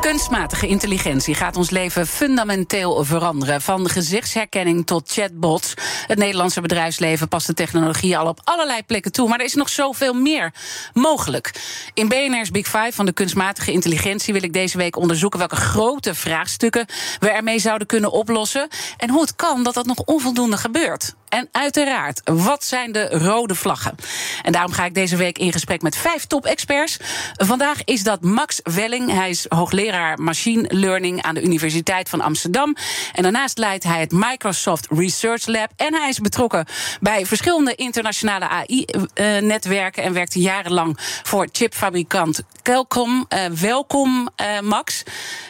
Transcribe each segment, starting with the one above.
Kunstmatige intelligentie gaat ons leven fundamenteel veranderen. Van gezichtsherkenning tot chatbots. Het Nederlandse bedrijfsleven past de technologie al op allerlei plekken toe. Maar er is nog zoveel meer mogelijk. In BNR's Big Five van de kunstmatige intelligentie wil ik deze week onderzoeken welke grote vraagstukken we ermee zouden kunnen oplossen. En hoe het kan dat dat nog onvoldoende gebeurt. En uiteraard, wat zijn de rode vlaggen? En daarom ga ik deze week in gesprek met vijf top-experts. Vandaag is dat Max Welling. Hij is hoogleraar machine learning aan de Universiteit van Amsterdam. En daarnaast leidt hij het Microsoft Research Lab. En hij is betrokken bij verschillende internationale AI-netwerken. En werkte jarenlang voor chipfabrikant Qualcomm. Uh, welkom, uh, Max.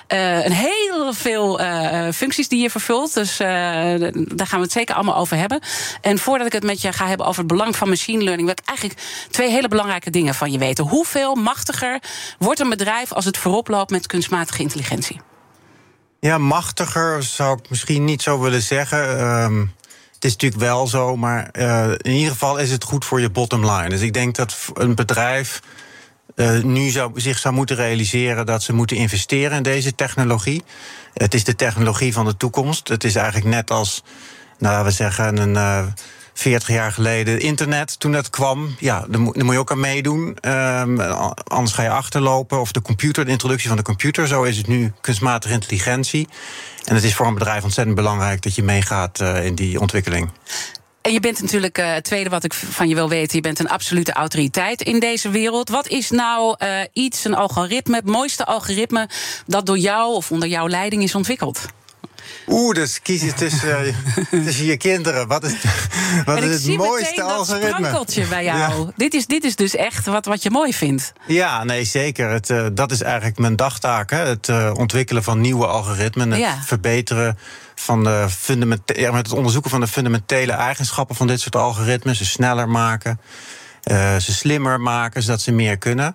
Een heel veel functies die je vervult. Dus daar gaan we het zeker allemaal over hebben. En voordat ik het met je ga hebben over het belang van machine learning, wil ik eigenlijk twee hele belangrijke dingen van je weten. Hoeveel machtiger wordt een bedrijf als het voorop loopt met kunstmatige intelligentie? Ja, machtiger zou ik misschien niet zo willen zeggen. Um, het is natuurlijk wel zo, maar uh, in ieder geval is het goed voor je bottom line. Dus ik denk dat een bedrijf uh, nu zou, zich zou moeten realiseren dat ze moeten investeren in deze technologie. Het is de technologie van de toekomst. Het is eigenlijk net als nou, we zeggen een. Uh, 40 jaar geleden internet, toen dat kwam, ja, daar moet, je ook aan meedoen. Um, anders ga je achterlopen. Of de computer, de introductie van de computer. Zo is het nu kunstmatige intelligentie. En het is voor een bedrijf ontzettend belangrijk dat je meegaat uh, in die ontwikkeling. En je bent natuurlijk, uh, het tweede wat ik van je wil weten, je bent een absolute autoriteit in deze wereld. Wat is nou iets, een algoritme, het mooiste algoritme dat door jou of onder jouw leiding is ontwikkeld? Oeh, dus kies je tussen, uh, tussen je kinderen. Wat is, wat en is het mooiste algoritme? Dat bij jou. Ja. Dit, is, dit is dus echt wat, wat je mooi vindt. Ja, nee, zeker. Het, uh, dat is eigenlijk mijn dagtaak. Hè? Het uh, ontwikkelen van nieuwe algoritmen. Het ja. verbeteren van de fundamentele, ja, met het onderzoeken van de fundamentele eigenschappen van dit soort algoritmes. Ze sneller maken, ze slimmer maken, zodat ze meer kunnen.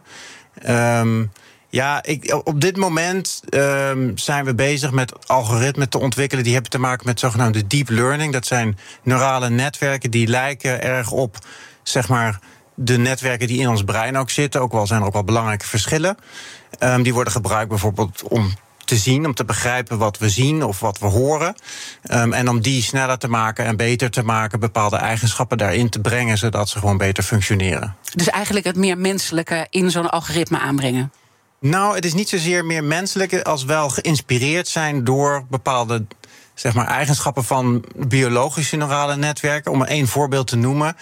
Um, ja, ik, op dit moment um, zijn we bezig met algoritmen te ontwikkelen. Die hebben te maken met zogenaamde deep learning. Dat zijn neurale netwerken die lijken erg op, zeg maar, de netwerken die in ons brein ook zitten. Ook wel zijn er ook wel belangrijke verschillen. Um, die worden gebruikt bijvoorbeeld om te zien, om te begrijpen wat we zien of wat we horen. Um, en om die sneller te maken en beter te maken, bepaalde eigenschappen daarin te brengen, zodat ze gewoon beter functioneren. Dus eigenlijk het meer menselijke in zo'n algoritme aanbrengen. Nou, het is niet zozeer meer menselijk als wel geïnspireerd zijn door bepaalde zeg maar, eigenschappen van biologische neurale netwerken. Om er één voorbeeld te noemen.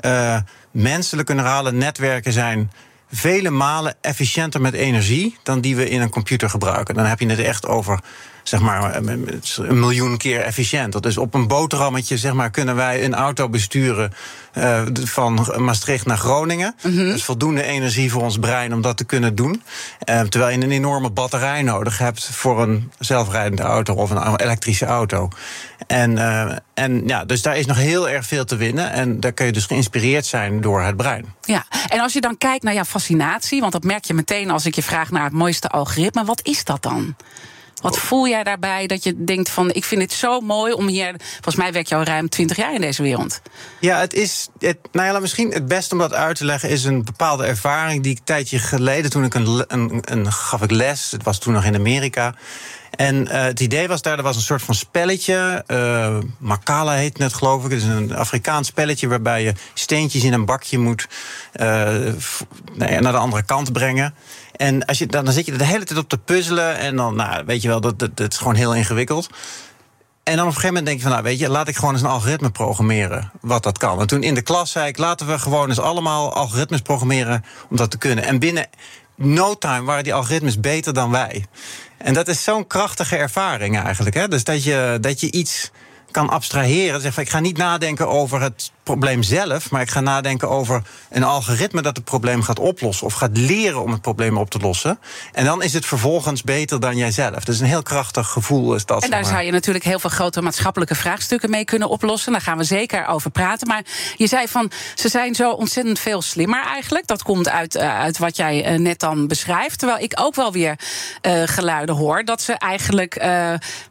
Uh, menselijke neurale netwerken zijn vele malen efficiënter met energie dan die we in een computer gebruiken. Dan heb je het echt over zeg maar, een miljoen keer efficiënter. Dus op een boterhammetje zeg maar, kunnen wij een auto besturen uh, van Maastricht naar Groningen. Mm -hmm. Dus voldoende energie voor ons brein om dat te kunnen doen. Uh, terwijl je een enorme batterij nodig hebt voor een zelfrijdende auto of een elektrische auto. En, uh, en ja, dus daar is nog heel erg veel te winnen. En daar kun je dus geïnspireerd zijn door het brein. Ja, en als je dan kijkt naar jouw fascinatie, want dat merk je meteen als ik je vraag naar het mooiste algoritme, wat is dat dan? Wat voel jij daarbij dat je denkt van ik vind het zo mooi om hier. Volgens mij werk je al ruim 20 jaar in deze wereld. Ja, het is. Het, nou ja, misschien het beste om dat uit te leggen is een bepaalde ervaring die ik een tijdje geleden toen ik een, een, een gaf ik les. Het was toen nog in Amerika. En uh, het idee was daar, er was een soort van spelletje. Uh, Makala heet het, geloof ik. Het is een Afrikaans spelletje waarbij je steentjes in een bakje moet uh, nou naar de andere kant brengen. En als je, dan, dan zit je er de hele tijd op te puzzelen. En dan, nou, weet je wel, dat, dat, dat is gewoon heel ingewikkeld. En dan op een gegeven moment denk je van, nou weet je, laat ik gewoon eens een algoritme programmeren wat dat kan. En toen in de klas zei ik, laten we gewoon eens allemaal algoritmes programmeren om dat te kunnen. En binnen no time waren die algoritmes beter dan wij. En dat is zo'n krachtige ervaring eigenlijk. Hè? Dus dat je, dat je iets kan abstraheren. Zeg van, ik ga niet nadenken over het probleem zelf, maar ik ga nadenken over een algoritme dat het probleem gaat oplossen of gaat leren om het probleem op te lossen. En dan is het vervolgens beter dan jijzelf. Dat is een heel krachtig gevoel. Is dat, en daar zou je natuurlijk heel veel grote maatschappelijke vraagstukken mee kunnen oplossen. Daar gaan we zeker over praten. Maar je zei van ze zijn zo ontzettend veel slimmer eigenlijk. Dat komt uit, uh, uit wat jij uh, net dan beschrijft. Terwijl ik ook wel weer uh, geluiden hoor dat ze eigenlijk,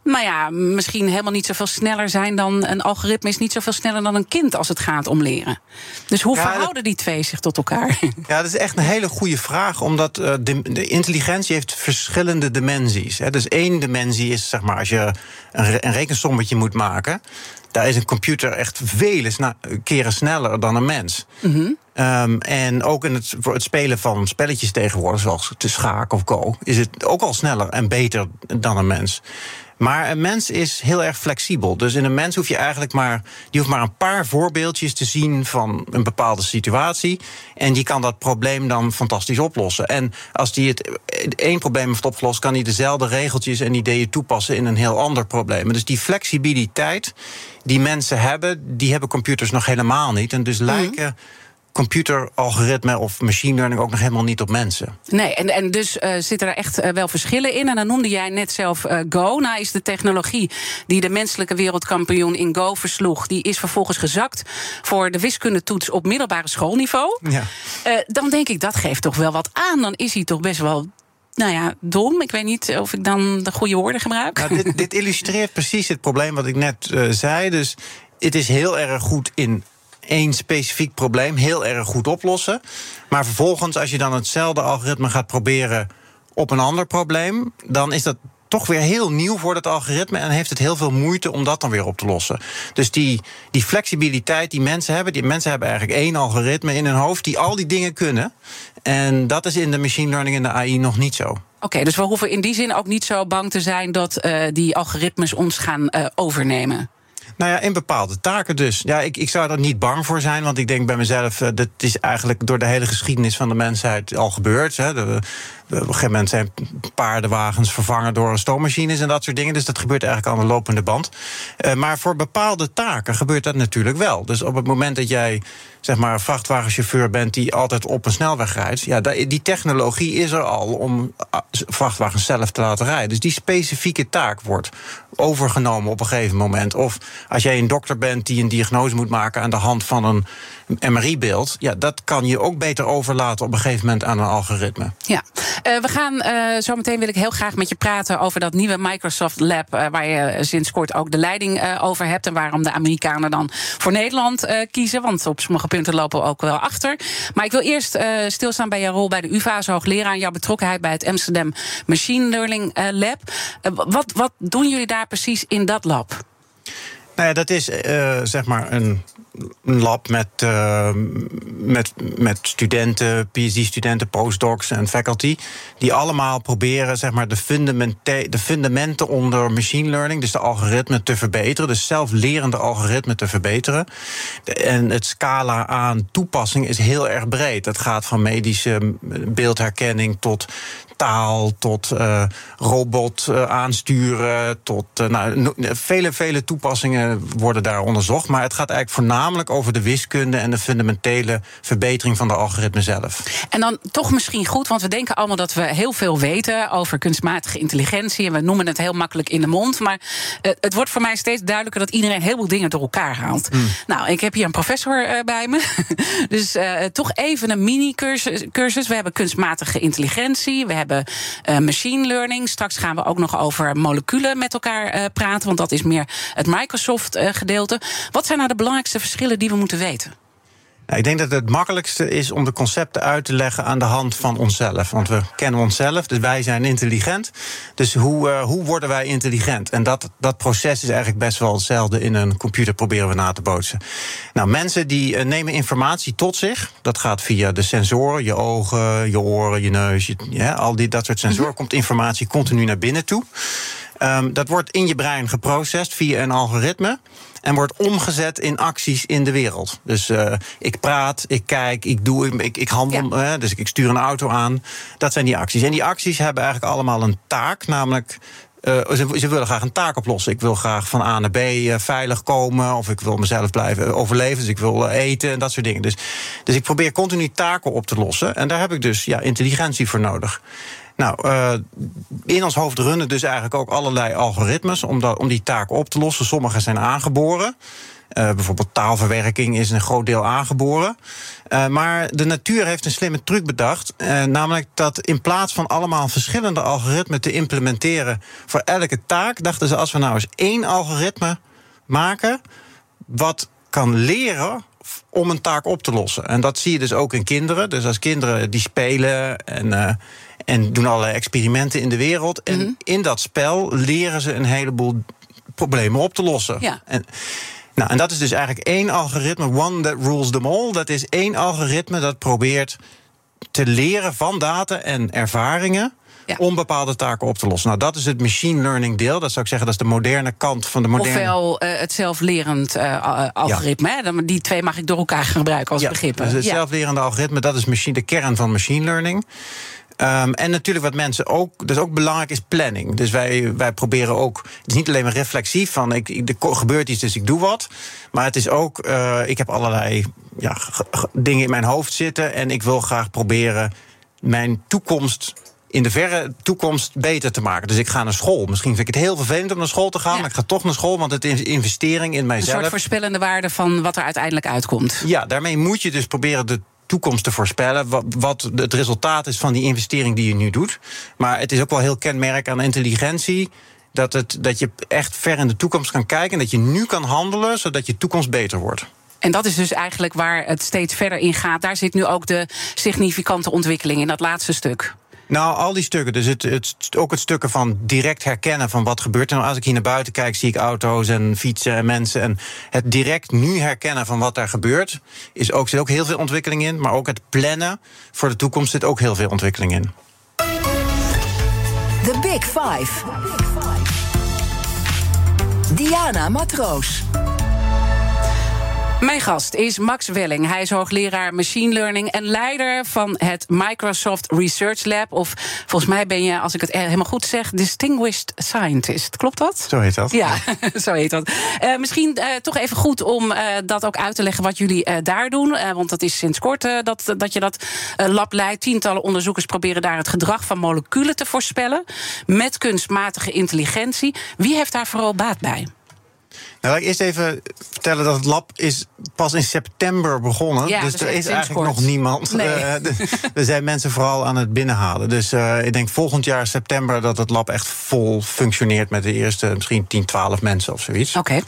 nou ja, misschien helemaal niet zoveel sneller zijn dan een algoritme is niet zoveel sneller dan een kind als het gaat om leren. Dus hoe ja, verhouden die twee zich tot elkaar? Ja, dat is echt een hele goede vraag, omdat de, de, intelligentie heeft verschillende dimensies. Hè. Dus één dimensie is, zeg maar, als je een, een rekensommetje moet maken daar is een computer echt vele keren sneller dan een mens. Mm -hmm. um, en ook in het, voor het spelen van spelletjes tegenwoordig, zoals te schaak of go, is het ook al sneller en beter dan een mens. Maar een mens is heel erg flexibel. Dus in een mens hoef je eigenlijk maar, die hoeft maar een paar voorbeeldjes te zien van een bepaalde situatie. En die kan dat probleem dan fantastisch oplossen. En als die het één probleem heeft opgelost, kan hij dezelfde regeltjes en ideeën toepassen in een heel ander probleem. Dus die flexibiliteit die mensen hebben, die hebben computers nog helemaal niet. En dus mhm. lijken computeralgoritme of machine learning ook nog helemaal niet op mensen. Nee, en, en dus uh, zitten er echt uh, wel verschillen in. En dan noemde jij net zelf uh, Go. Nou is de technologie die de menselijke wereldkampioen in Go versloeg... die is vervolgens gezakt voor de wiskundetoets op middelbare schoolniveau. Ja. dan denk ik, dat geeft toch wel wat aan. Dan is hij toch best wel nou ja, dom. Ik weet niet of ik dan de goede woorden gebruik. Nou, dit, dit, illustreert precies het probleem wat ik net uh, zei. Dus het is heel erg goed in één specifiek probleem heel erg goed oplossen. Maar vervolgens, als je dan hetzelfde algoritme gaat proberen op een ander probleem, dan is dat toch weer heel nieuw voor dat algoritme en heeft het heel veel moeite om dat dan weer op te lossen. Dus die, die flexibiliteit die mensen hebben, die mensen hebben eigenlijk één algoritme in hun hoofd die al die dingen kunnen. En dat is in de machine learning en de AI nog niet zo. Oké, dus we hoeven in die zin ook niet zo bang te zijn dat uh, die algoritmes ons gaan uh, overnemen. Nou ja, in bepaalde taken dus. Ja, ik, ik zou er niet bang voor zijn, want ik denk bij mezelf... Uh, dat is eigenlijk door de hele geschiedenis van de mensheid al gebeurd. Hè. De, op een gegeven moment zijn paardenwagens vervangen door stoommachines en dat soort dingen. Dus dat gebeurt eigenlijk aan de lopende band. Uh, maar voor bepaalde taken gebeurt dat natuurlijk wel. Dus op het moment dat jij zeg maar vrachtwagenchauffeur bent die altijd op een snelweg rijdt, ja, die technologie is er al om ah, vrachtwagens zelf te laten rijden. Dus die specifieke taak wordt overgenomen op een gegeven moment. Of als jij een dokter bent die een diagnose moet maken aan de hand van een MRI-beeld, ja, dat kan je ook beter overlaten op een gegeven moment aan een algoritme. Ja, uh, we gaan uh, zo meteen wil ik heel graag met je praten over dat nieuwe Microsoft Lab, uh, waar je sinds kort ook de leiding over hebt en waarom de Amerikanen dan voor Nederland kiezen, want op sommige punten lopen we ook wel achter. Maar ik wil eerst stilstaan bij jouw rol bij de UvA als hoogleraar en jouw betrokkenheid bij het Amsterdam Machine Learning Lab. wat, wat doen jullie daar precies in dat lab? Nou ja, dat is zeg maar een een lab met, uh, met, met studenten, PhD-studenten, postdocs en faculty. Die allemaal proberen zeg maar, de, fundamente de fundamenten onder machine learning, dus de algoritmen, te verbeteren. Dus zelflerende algoritmen te verbeteren. en het scala aan toepassing is heel erg breed. Dat gaat van medische beeldherkenning tot taal tot uh, robot uh, aansturen. Tot uh, nou, vele, vele toepassingen worden daar onderzocht. Maar het gaat eigenlijk voornamelijk over de wiskunde en de fundamentele verbetering van de algoritme zelf. En dan toch misschien goed, want we denken allemaal dat we heel veel weten over kunstmatige intelligentie. En we noemen het heel makkelijk in de mond. Maar het wordt voor mij steeds duidelijker dat iedereen heel veel dingen door elkaar haalt. Hmm. Nou, ik heb hier een professor bij me. dus toch even een mini-cursus. We hebben kunstmatige intelligentie. We hebben hebben uh, machine learning. Straks gaan we ook nog over moleculen met elkaar uh, praten, want dat is meer het Microsoft-gedeelte. Eh, Wat zijn nou de belangrijkste verschillen die we moeten weten? Nou, ik denk dat het makkelijkste is om de concepten uit te leggen aan de hand van onszelf. Want we kennen onszelf, dus wij zijn intelligent. Dus hoe, uh, hoe worden wij intelligent? En dat, dat proces is eigenlijk best wel hetzelfde in een computer proberen we na te bootsen. Nou, mensen die uh, nemen informatie tot zich. Dat gaat via de sensoren, je ogen, je oren, je neus. Je, ja, al die, dat soort sensoren mhm. komt informatie continu naar binnen toe. Um, dat wordt in je brein geprocessed via een algoritme. En wordt omgezet in acties in de wereld. Dus uh, ik praat, ik kijk, ik doe, ik, ik handel, ja. dus ik stuur een auto aan. Dat zijn die acties. En die acties hebben eigenlijk allemaal een taak, namelijk uh, ze, ze, willen graag een taak oplossen. Ik wil graag van A naar B uh, veilig komen. Of ik wil mezelf blijven overleven. Dus ik wil uh, eten en dat soort dingen. Dus, dus ik probeer continu taken op te lossen. En daar heb ik dus ja, intelligentie voor nodig. Nou, uh, in ons hoofd runnen dus eigenlijk ook allerlei algoritmes om, dat, om die taken op te lossen. Sommige zijn aangeboren. Uh, bijvoorbeeld taalverwerking is een groot deel aangeboren. Uh, maar de natuur heeft een slimme truc bedacht. Namelijk dat in plaats van allemaal verschillende algoritmen te implementeren voor elke taak, dachten ze als we nou eens één algoritme maken wat kan leren om een taak op te lossen. En dat zie je dus ook in kinderen. Dus als kinderen die spelen en en doen allerlei experimenten in de wereld. En mm-hmm. in dat spel leren ze een heleboel problemen op te lossen. Ja. En, nou, en dat is dus eigenlijk één algoritme, one that rules them all. Dat is één algoritme dat probeert te leren van data en ervaringen. Ja. om bepaalde taken op te lossen. Nou, dat is het machine learning deel. Dat zou ik zeggen, dat is de moderne kant van de moderne... Ofwel uh, het zelflerend uh, algoritme. Ja. Die twee mag ik door elkaar gebruiken als ja, begrippen. Dus het zelflerende algoritme, dat is machine, de kern van machine learning. Um, en natuurlijk wat mensen ook, dus ook belangrijk is planning. Dus wij, wij proberen ook, het is niet alleen maar reflexief van ik, er gebeurt iets, dus ik doe wat. Maar het is ook, uh, ik heb allerlei ja, dingen in mijn hoofd zitten en ik wil graag proberen mijn toekomst in de verre toekomst beter te maken. Dus ik ga naar school. Misschien vind ik het heel vervelend om naar school te gaan, ja. maar ik ga toch naar school, want het is investering in mijzelf. Een soort voorspellende waarde van wat er uiteindelijk uitkomt. Ja, daarmee moet je dus proberen de toekomst te voorspellen. Wat, wat het resultaat is van die investering die je nu doet. Maar het is ook wel heel kenmerk aan intelligentie. Dat, het, dat je echt ver in de toekomst kan kijken. En dat je nu kan handelen, zodat je toekomst beter wordt. En dat is dus eigenlijk waar het steeds verder in gaat. Daar zit nu ook de significante ontwikkeling in dat laatste stuk. Nou, al die stukken. Dus het, het, ook het stukken van direct herkennen van wat gebeurt er. Nou, als ik hier naar buiten kijk, zie ik auto's en fietsen en mensen. En het direct nu herkennen van wat daar gebeurt, is ook, zit ook heel veel ontwikkeling in. Maar ook het plannen voor de toekomst zit ook heel veel ontwikkeling in. The Big Five. Diana Matroos. Mijn gast is Max Welling. Hij is hoogleraar machine learning en leider van het Microsoft Research Lab. Of volgens mij ben je, als ik het helemaal goed zeg, Distinguished Scientist. Klopt dat? Zo heet dat. Ja, zo heet dat. Uh, misschien uh, toch even goed om uh, dat ook uit te leggen wat jullie daar doen. want dat is sinds kort dat, dat je dat lab leidt. Tientallen onderzoekers proberen daar het gedrag van moleculen te voorspellen. Met kunstmatige intelligentie. Wie heeft daar vooral baat bij? Nou, laat ik eerst even vertellen dat het lab is pas in september begonnen. Ja, dus dus er is eigenlijk kort. nog niemand. Nee. Uh, er zijn mensen vooral aan het binnenhalen. Dus uh, ik denk volgend jaar september dat het lab echt vol functioneert met de eerste misschien 10, 12 mensen of zoiets. Oké.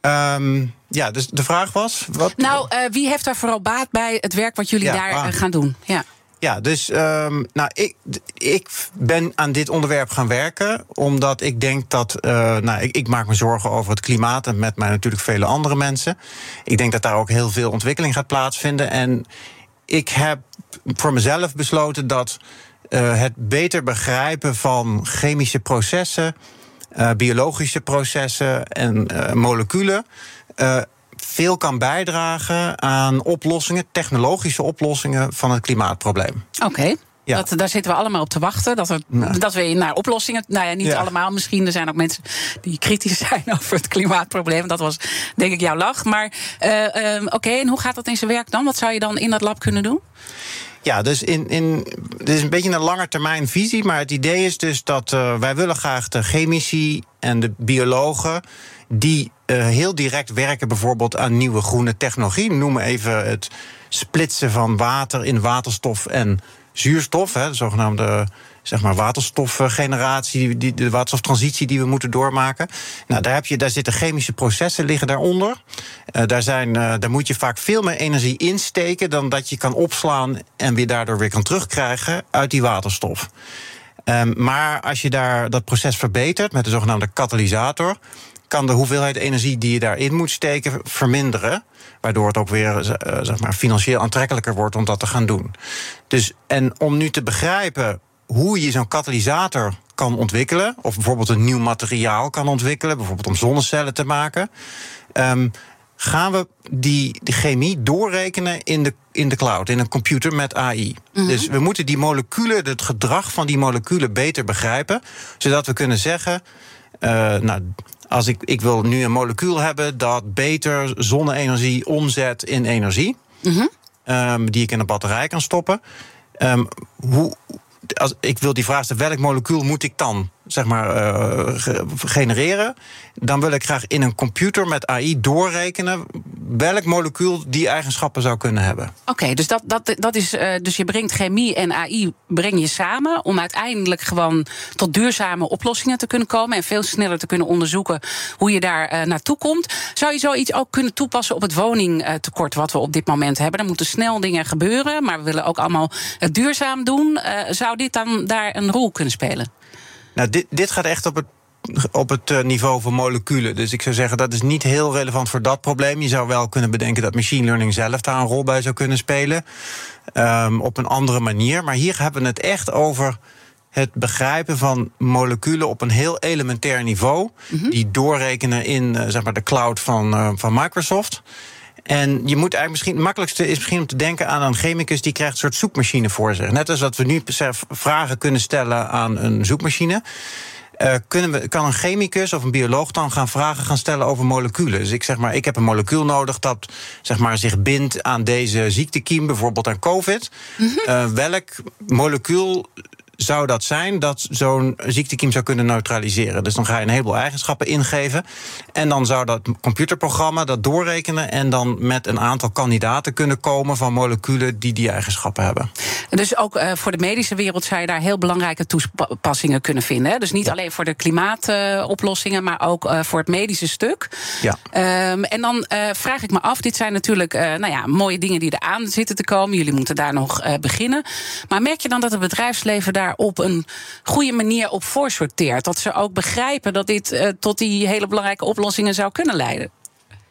Okay. Um, ja, dus de vraag was. Wat? Nou, uh, wie heeft daar vooral baat bij het werk wat jullie ja, daar ah. gaan doen? Ja. Ja, dus um, nou, ik, ik ben aan dit onderwerp gaan werken. Omdat ik denk dat. Uh, nou, ik, maak me zorgen over het klimaat. En met mij natuurlijk vele andere mensen. Ik denk dat daar ook heel veel ontwikkeling gaat plaatsvinden. En ik heb voor mezelf besloten dat uh, het beter begrijpen van chemische processen. Uh, biologische processen en moleculen veel kan bijdragen aan oplossingen, technologische oplossingen van het klimaatprobleem. Oké. Okay. Ja. Dat, daar zitten we allemaal op te wachten. Dat, er, nou. dat we naar oplossingen. Nou ja, niet ja. allemaal misschien. Er zijn ook mensen die kritisch zijn over het klimaatprobleem. Dat was denk ik jouw lach. Maar uh, uh, oké, okay, en hoe gaat dat in zijn werk dan? Wat zou je dan in dat lab kunnen doen? Ja, dus in, in, dit is een beetje een langetermijn visie. Maar het idee is dus dat uh, wij willen graag de chemici en de biologen die uh, heel direct werken bijvoorbeeld aan nieuwe groene technologie. Noem even het splitsen van water in waterstof en zuurstof, hè, de zogenaamde zeg maar, waterstofgeneratie, die, de waterstoftransitie die we moeten doormaken. Nou, daar, heb je, daar zitten chemische processen liggen daaronder. Uh, daar, zijn, uh, daar moet je vaak veel meer energie insteken dan dat je kan opslaan en weer daardoor weer kan terugkrijgen uit die waterstof. Um, maar als je daar dat proces verbetert met de zogenaamde katalysator, kan de hoeveelheid energie die je daarin moet steken verminderen. Waardoor het ook weer uh, zeg maar, financieel aantrekkelijker wordt om dat te gaan doen. Dus, en om nu te begrijpen hoe je zo'n katalysator kan ontwikkelen, of bijvoorbeeld een nieuw materiaal kan ontwikkelen, bijvoorbeeld om zonnecellen te maken. Um, gaan we die, die chemie doorrekenen in de, in de cloud, in een computer met AI. Mhm. Dus we moeten die moleculen, het gedrag van die moleculen beter begrijpen, zodat we kunnen zeggen. Uh, nou, als ik, ik wil nu een molecuul hebben dat beter zonne-energie omzet in energie, mm die ik in een batterij kan stoppen. Um, hoe, als, ik wil die vraag stellen, welk molecuul moet ik dan zeg maar, uh, genereren? Dan wil ik graag in een computer met AI doorrekenen welk molecuul die eigenschappen zou kunnen hebben. Oké, dus, dat, dat, dat is, uh, dus je brengt chemie en AI breng je samen om uiteindelijk gewoon tot duurzame oplossingen te kunnen komen en veel sneller te kunnen onderzoeken hoe je daar uh, naartoe komt. Zou je zoiets ook kunnen toepassen op het woningtekort wat we op dit moment hebben? Er moeten snel dingen gebeuren, maar we willen ook allemaal het duurzaam doen. zou dit dan daar een rol kunnen spelen? Nou, dit, dit gaat echt op het op het eh, niveau van moleculen. Dus ik zou zeggen, dat is niet heel relevant voor dat probleem. Je zou wel kunnen bedenken dat machine learning zelf daar een rol bij zou kunnen spelen. Um, op een andere manier. Maar hier hebben we het echt over het begrijpen van moleculen op een heel elementair niveau. Mhm. Die doorrekenen in uh, zeg maar de cloud van, uh, van Microsoft. En je moet eigenlijk misschien, het makkelijkste is misschien om te denken aan een chemicus die krijgt een soort zoekmachine voor zich. Net als dat we nu vragen kunnen stellen aan een zoekmachine. Uh, kunnen we, kan een chemicus of een bioloog dan gaan vragen gaan stellen over moleculen? Dus ik zeg maar, ik heb een molecuul nodig dat zeg maar, zich bindt aan deze ziektekiem, bijvoorbeeld aan COVID. Mm -hmm. welk molecuul zou dat zijn dat zo'n ziektekiem zou kunnen neutraliseren. Dus dan ga je een heleboel eigenschappen ingeven. En dan zou dat computerprogramma dat doorrekenen. En dan met een aantal kandidaten kunnen komen van moleculen die die eigenschappen hebben. Dus ook uh, voor de medische wereld zou je daar heel belangrijke toepassingen kunnen vinden. Hè? Dus niet alleen voor de klimaatoplossingen, uh, maar ook uh, voor het medische stuk. Ja. Um, en dan uh, vraag ik me af, dit zijn natuurlijk nou ja, mooie dingen die eraan zitten te komen. Jullie moeten daar nog beginnen. Maar merk je dan dat het bedrijfsleven daar op een goede manier op voorsorteert. Dat ze ook begrijpen dat dit uh, tot die hele belangrijke oplossingen zou kunnen leiden.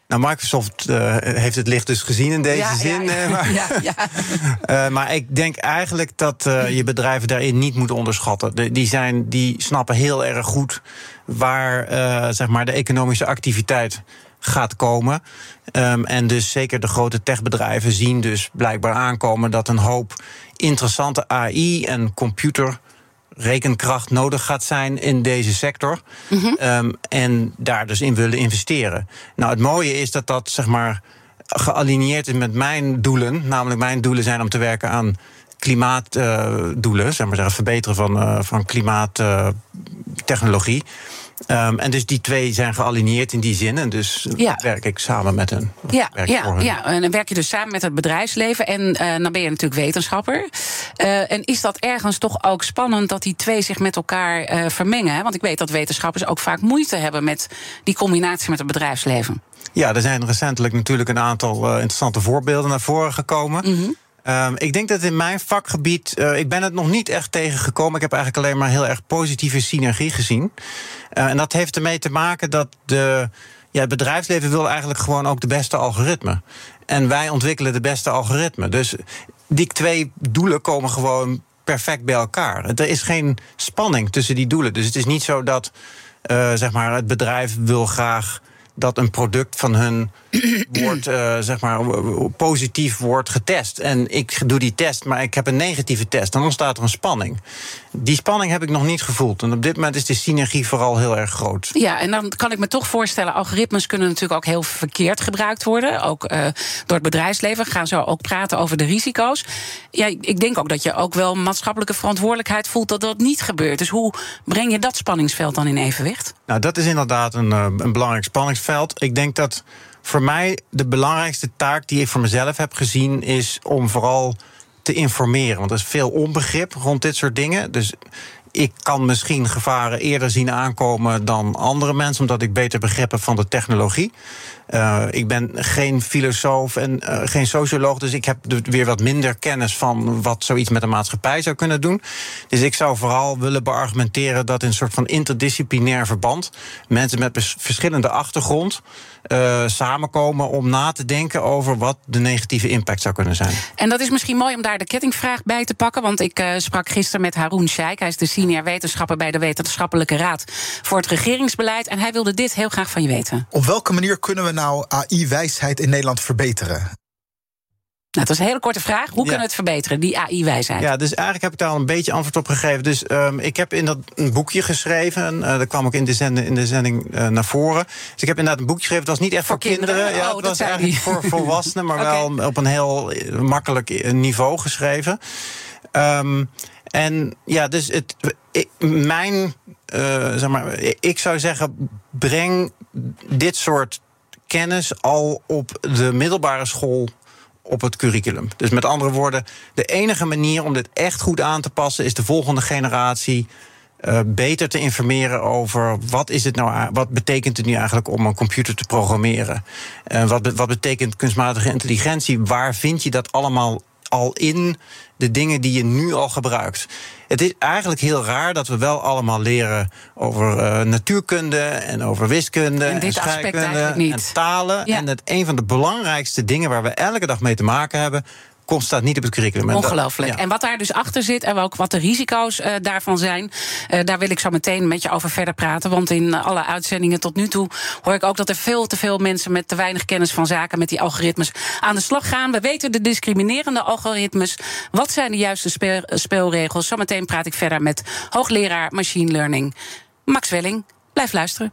Nou, Microsoft uh, heeft het licht dus gezien in deze ja, zin. Ja, ja. maar, uh, maar ik denk eigenlijk dat uh, je bedrijven daarin niet moet onderschatten. De, die, zijn, die snappen heel erg goed waar zeg maar de economische activiteit gaat komen. Um, en dus zeker de grote techbedrijven zien dus blijkbaar aankomen dat een hoop interessante AI en computer rekenkracht nodig gaat zijn in deze sector. Mm um, en daar dus in willen investeren. Nou, het mooie is dat dat zeg maar gealigneerd is met mijn doelen. Namelijk, mijn doelen zijn om te werken aan klimaatdoelen, uh, zeg maar zeggen, verbeteren van, uh, van klimaattechnologie. Um, en dus die twee zijn gealigneerd in die zin. En dus ja. werk ik samen met hen. Ja, ja, ja, en dan werk je dus samen met het bedrijfsleven. En uh, dan ben je natuurlijk wetenschapper. Uh, en is dat ergens toch ook spannend dat die twee zich met elkaar uh, vermengen? Want ik weet dat wetenschappers ook vaak moeite hebben met die combinatie met het bedrijfsleven. Ja, er zijn recentelijk natuurlijk een aantal interessante voorbeelden naar voren gekomen. Mm -hmm. Um, ik denk dat in mijn vakgebied, uh, ik ben het nog niet echt tegengekomen. Ik heb eigenlijk alleen maar heel erg positieve synergie gezien. Uh, en dat heeft ermee te maken dat de, ja, het bedrijfsleven wil eigenlijk gewoon ook de beste algoritme. En wij ontwikkelen de beste algoritme. Dus die twee doelen komen gewoon perfect bij elkaar. Er is geen spanning tussen die doelen. Dus het is niet zo dat uh, zeg maar, het bedrijf wil graag dat een product van hun wordt, uh, zeg maar, positief wordt getest. En ik doe die test, maar ik heb een negatieve test. Dan ontstaat er een spanning. Die spanning heb ik nog niet gevoeld. En op dit moment is de synergie vooral heel erg groot. Ja, en dan kan ik me toch voorstellen, algoritmes kunnen natuurlijk ook heel verkeerd gebruikt worden. Ook uh, door het bedrijfsleven. Gaan zo ook praten over de risico's. Ja, ik denk ook dat je ook wel maatschappelijke verantwoordelijkheid voelt dat dat niet gebeurt. Dus hoe breng je dat spanningsveld dan in evenwicht? Nou, dat is inderdaad een, eh, een belangrijk spanningsveld. Ik denk dat voor mij de belangrijkste taak die ik voor mezelf heb gezien is om vooral te informeren. Want er is veel onbegrip rond dit soort dingen. Dus ik kan misschien gevaren eerder zien aankomen dan andere mensen, omdat ik beter begrip heb van de technologie. Uh, ik ben geen filosoof en uh, geen socioloog, dus ik heb weer wat minder kennis van wat zoiets met de maatschappij zou kunnen doen. Dus ik zou vooral willen beargumenteren dat in een soort van interdisciplinair verband mensen met verschillende achtergrond uh, samenkomen om na te denken over wat de negatieve impact zou kunnen zijn. En dat is misschien mooi om daar de kettingvraag bij te pakken, want ik sprak gisteren met Haroon Sheikh, hij is de senior wetenschapper bij de Wetenschappelijke Raad voor het Regeringsbeleid. En hij wilde dit heel graag van je weten. Op welke manier kunnen we nou AI-wijsheid in Nederland verbeteren? Nou, dat is een hele korte vraag. Hoe kunnen we het verbeteren, die AI-wijsheid? Ja, dus eigenlijk heb ik daar al een beetje antwoord op gegeven. Dus um, ik heb in dat een boekje geschreven. Uh, dat kwam ook in de, zending, in de zending uh, naar voren. Dus ik heb inderdaad een boekje geschreven. Het was niet echt voor, voor kinderen. kinderen. Ja, oh, het was eigenlijk voor volwassenen, maar okay. wel op een heel makkelijk niveau geschreven. Um, en ja, dus het, ik, mijn, uh, zeg maar, ik zou zeggen, breng dit soort kennis al op de middelbare school op het curriculum. Dus met andere woorden, de enige manier om dit echt goed aan te passen is de volgende generatie uh, beter te informeren over wat is het nou, wat betekent het nu eigenlijk om een computer te programmeren? Uh, wat, wat betekent kunstmatige intelligentie? Waar vind je dat allemaal al in de dingen die je nu al gebruikt. Het is eigenlijk heel raar dat we wel allemaal leren over uh, natuurkunde en over wiskunde en, en scheikunde en talen. En dat een van de belangrijkste dingen waar we elke dag mee te maken hebben, komt staat niet op het curriculum. Ongelooflijk. En wat daar dus achter zit en ook wat de risico's uh, daarvan zijn, uh, daar wil ik zo meteen met je over verder praten. Want in alle uitzendingen tot nu toe hoor ik ook dat er veel te veel mensen met te weinig kennis van zaken met die algoritmes aan de slag gaan. We weten de discriminerende algoritmes. Wat zijn de juiste speel, speelregels? Zometeen praat ik verder met hoogleraar machine learning Max Welling. Blijf luisteren.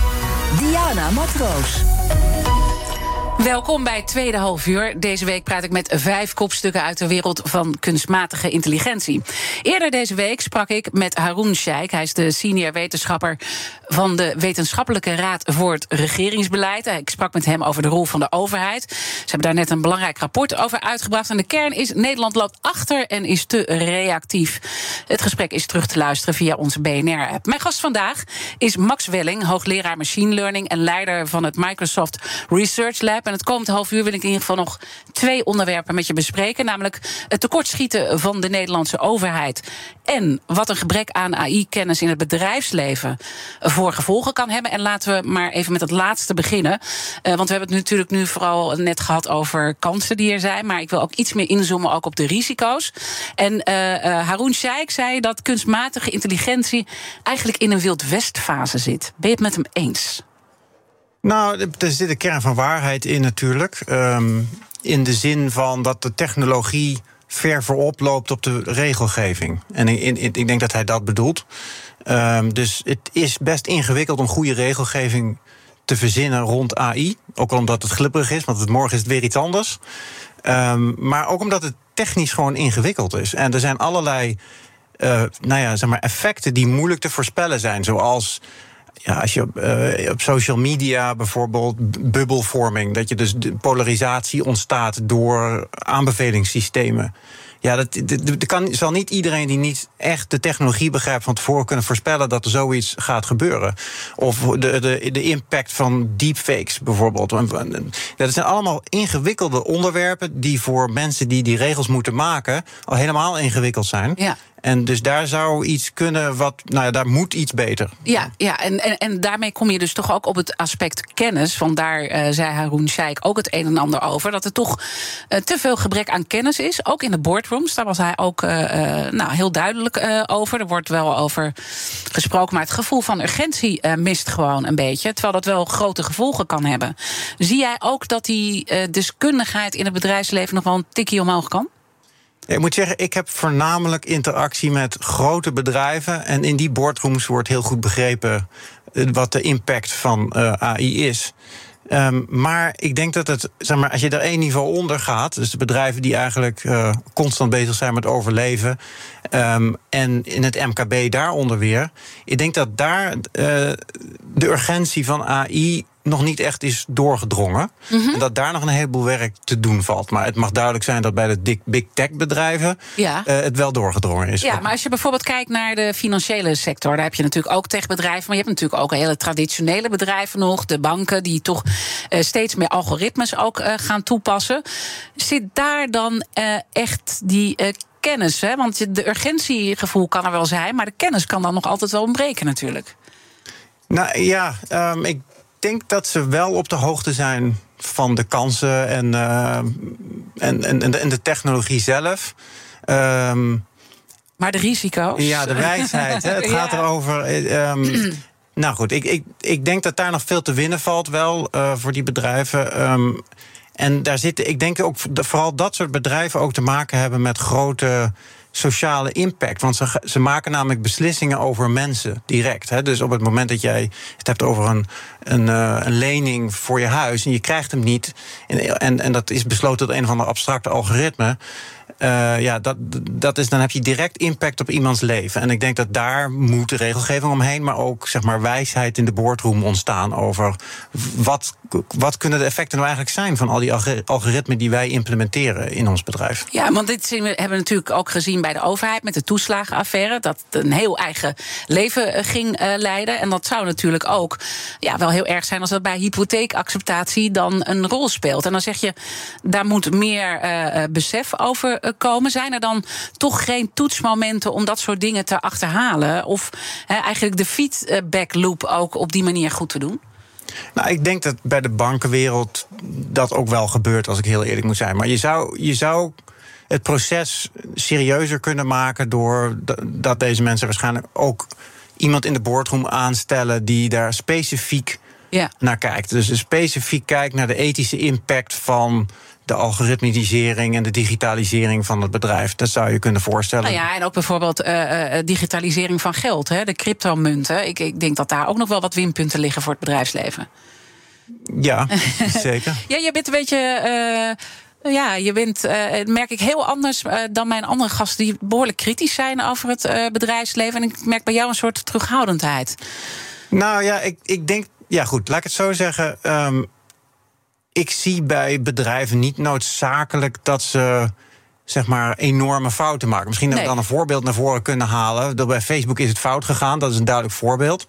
Diana Matroos. Welkom bij Tweede Half Uur. Deze week praat ik met vijf kopstukken uit de wereld van kunstmatige intelligentie. Eerder deze week sprak ik met Haroon Sheikh. Hij is de senior wetenschapper van de Wetenschappelijke Raad voor het Regeringsbeleid. Ik sprak met hem over de rol van de overheid. Ze hebben daar net een belangrijk rapport over uitgebracht. En de kern is: Nederland loopt achter en is te reactief. Het gesprek is terug te luisteren via onze BNR-app. Mijn gast vandaag is Max Welling, hoogleraar machine learning en leider van het Microsoft Research Lab. En het komende half uur wil ik in ieder geval nog twee onderwerpen met je bespreken. Namelijk het tekortschieten van de Nederlandse overheid. En wat een gebrek aan AI-kennis in het bedrijfsleven voor gevolgen kan hebben. En laten we maar even met het laatste beginnen. Uh, want we hebben het natuurlijk nu vooral net gehad over kansen die er zijn. Maar ik wil ook iets meer inzoomen ook op de risico's. En uh, uh, Haroon Sheikh zei dat kunstmatige intelligentie eigenlijk in een wild westfase zit. Ben je het met hem eens? Nou, er zit een kern van waarheid in natuurlijk. Um, in de zin van dat de technologie ver voorop loopt op de regelgeving. En ik denk dat hij dat bedoelt. Um, dus het is best ingewikkeld om goede regelgeving te verzinnen rond AI. Ook omdat het glibberig is, want morgen is het weer iets anders. Um, maar ook omdat het technisch gewoon ingewikkeld is. En er zijn allerlei uh, nou ja, zeg maar effecten die moeilijk te voorspellen zijn. Zoals ja, als je op, uh, op social media bijvoorbeeld bubbelvorming, dat je dus de polarisatie ontstaat door aanbevelingssystemen. Ja, dat, dat, kan, zal niet iedereen die niet echt de technologie begrijpt van tevoren kunnen voorspellen dat er zoiets gaat gebeuren. Of de, de, de impact van deepfakes bijvoorbeeld. Dat zijn allemaal ingewikkelde onderwerpen die voor mensen die die regels moeten maken al helemaal ingewikkeld zijn. Ja. En dus daar zou iets kunnen wat, nou ja, daar moet iets beter. Ja, ja en, en, en daarmee kom je dus toch ook op het aspect kennis. Van daar uh, zei Haroon Sheikh ook het een en ander over. Dat er toch uh, te veel gebrek aan kennis is. Ook in de boardrooms. Daar was hij ook uh, nou, heel duidelijk over. Er wordt wel over gesproken. Maar het gevoel van urgentie mist gewoon een beetje. Terwijl dat wel grote gevolgen kan hebben. Zie jij ook dat die deskundigheid in het bedrijfsleven nog wel een tikje omhoog kan? Ik moet zeggen, ik heb voornamelijk interactie met grote bedrijven. En in die boardrooms wordt heel goed begrepen eh, wat de impact van eh, AI is. Um, maar ik denk dat het, zeg maar, als je er één niveau onder gaat, dus de bedrijven die eigenlijk uh, constant bezig zijn met overleven, um, en in het MKB daaronder weer, ik denk dat daar de urgentie van AI nog niet echt is doorgedrongen. Mhm. En dat daar nog een heleboel werk te doen valt. Maar het mag duidelijk zijn dat bij de big tech bedrijven Ja. eh, het wel doorgedrongen is. Ja, maar als je bijvoorbeeld kijkt naar de financiële sector, daar heb je natuurlijk ook techbedrijven, maar je hebt natuurlijk ook hele traditionele bedrijven nog, de banken die toch eh, steeds meer algoritmes ook eh, gaan toepassen. Zit daar dan echt die kennis? Hè? Want de urgentiegevoel kan er wel zijn, maar de kennis kan dan nog altijd wel ontbreken natuurlijk. Nou ja, ehm, ik denk dat ze wel op de hoogte zijn van de kansen en, ehm, en, en, en, de, en de technologie zelf. Ehm, Maar de risico's. ja, de wijsheid. Hè. Het gaat erover. eh, ehm, nou goed, ik, ik, ik denk dat daar nog veel te winnen valt wel eh, voor die bedrijven. Ehm, en daar zitten, ik denk ook vooral dat soort bedrijven ook te maken hebben met grote sociale impact. Want ze, ze maken namelijk beslissingen over mensen direct. Hè. Dus op het moment dat jij het hebt over een, een, eh, een lening voor je huis en je krijgt hem niet, en, en, dat is besloten door een of ander abstracte algoritme. eh, ja, dat, dat is, dan heb je direct impact op iemands leven. En ik denk dat daar moet de regelgeving omheen, maar ook zeg maar, wijsheid in de boardroom ontstaan over wat, wat kunnen de effecten nou eigenlijk zijn van al die algoritmen die wij implementeren in ons bedrijf. Ja, want dit hebben we natuurlijk ook gezien bij de overheid met de toeslagenaffaire. Dat een heel eigen leven eh, ging leiden. En dat zou natuurlijk ook ja, wel heel erg zijn als dat bij hypotheekacceptatie dan een rol speelt. En dan zeg je, daar moet meer eh, eh, besef over eh, komen. Zijn er dan toch geen toetsmomenten om dat soort dingen te achterhalen? Of eigenlijk de feedback loop ook op die manier goed te doen? Nou, ik denk dat bij de bankenwereld dat ook wel gebeurt, als ik heel eerlijk moet zijn. Maar je zou, je zou het proces serieuzer kunnen maken door dat deze mensen waarschijnlijk ook iemand in de boardroom aanstellen die daar specifiek Ja. naar kijkt. Dus specifiek kijkt naar de ethische impact van de algoritmisering en de digitalisering van het bedrijf. Dat zou je kunnen voorstellen. Nou ja, en ook bijvoorbeeld eh, eh, digitalisering van geld, hè, de cryptomunten. Ik, ik denk dat daar ook nog wel wat winpunten liggen voor het bedrijfsleven. Ja, zeker. Ja, je bent een beetje. eh, ja, je bent, eh, merk ik, heel anders eh, dan mijn andere gasten... die behoorlijk kritisch zijn over het eh, bedrijfsleven. En ik merk bij jou een soort terughoudendheid. Nou ja, ik, ik denk. Ja, goed, laat ik het zo zeggen. Ehm, ik zie bij bedrijven niet noodzakelijk dat ze zeg maar enorme fouten maken. Misschien dat we dan een voorbeeld naar voren kunnen halen. Dat bij Facebook is het fout gegaan, dat is een duidelijk voorbeeld.